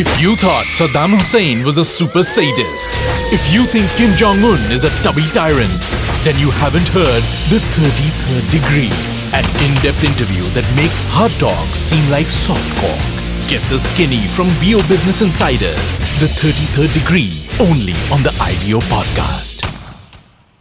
If you thought Saddam Hussein was a super sadist, if you think Kim Jong un is a tubby tyrant, then you haven't heard The 33rd Degree, an in depth interview that makes hot dogs seem like soft cork. Get the skinny from VO Business Insiders, The 33rd Degree, only on the IVO podcast.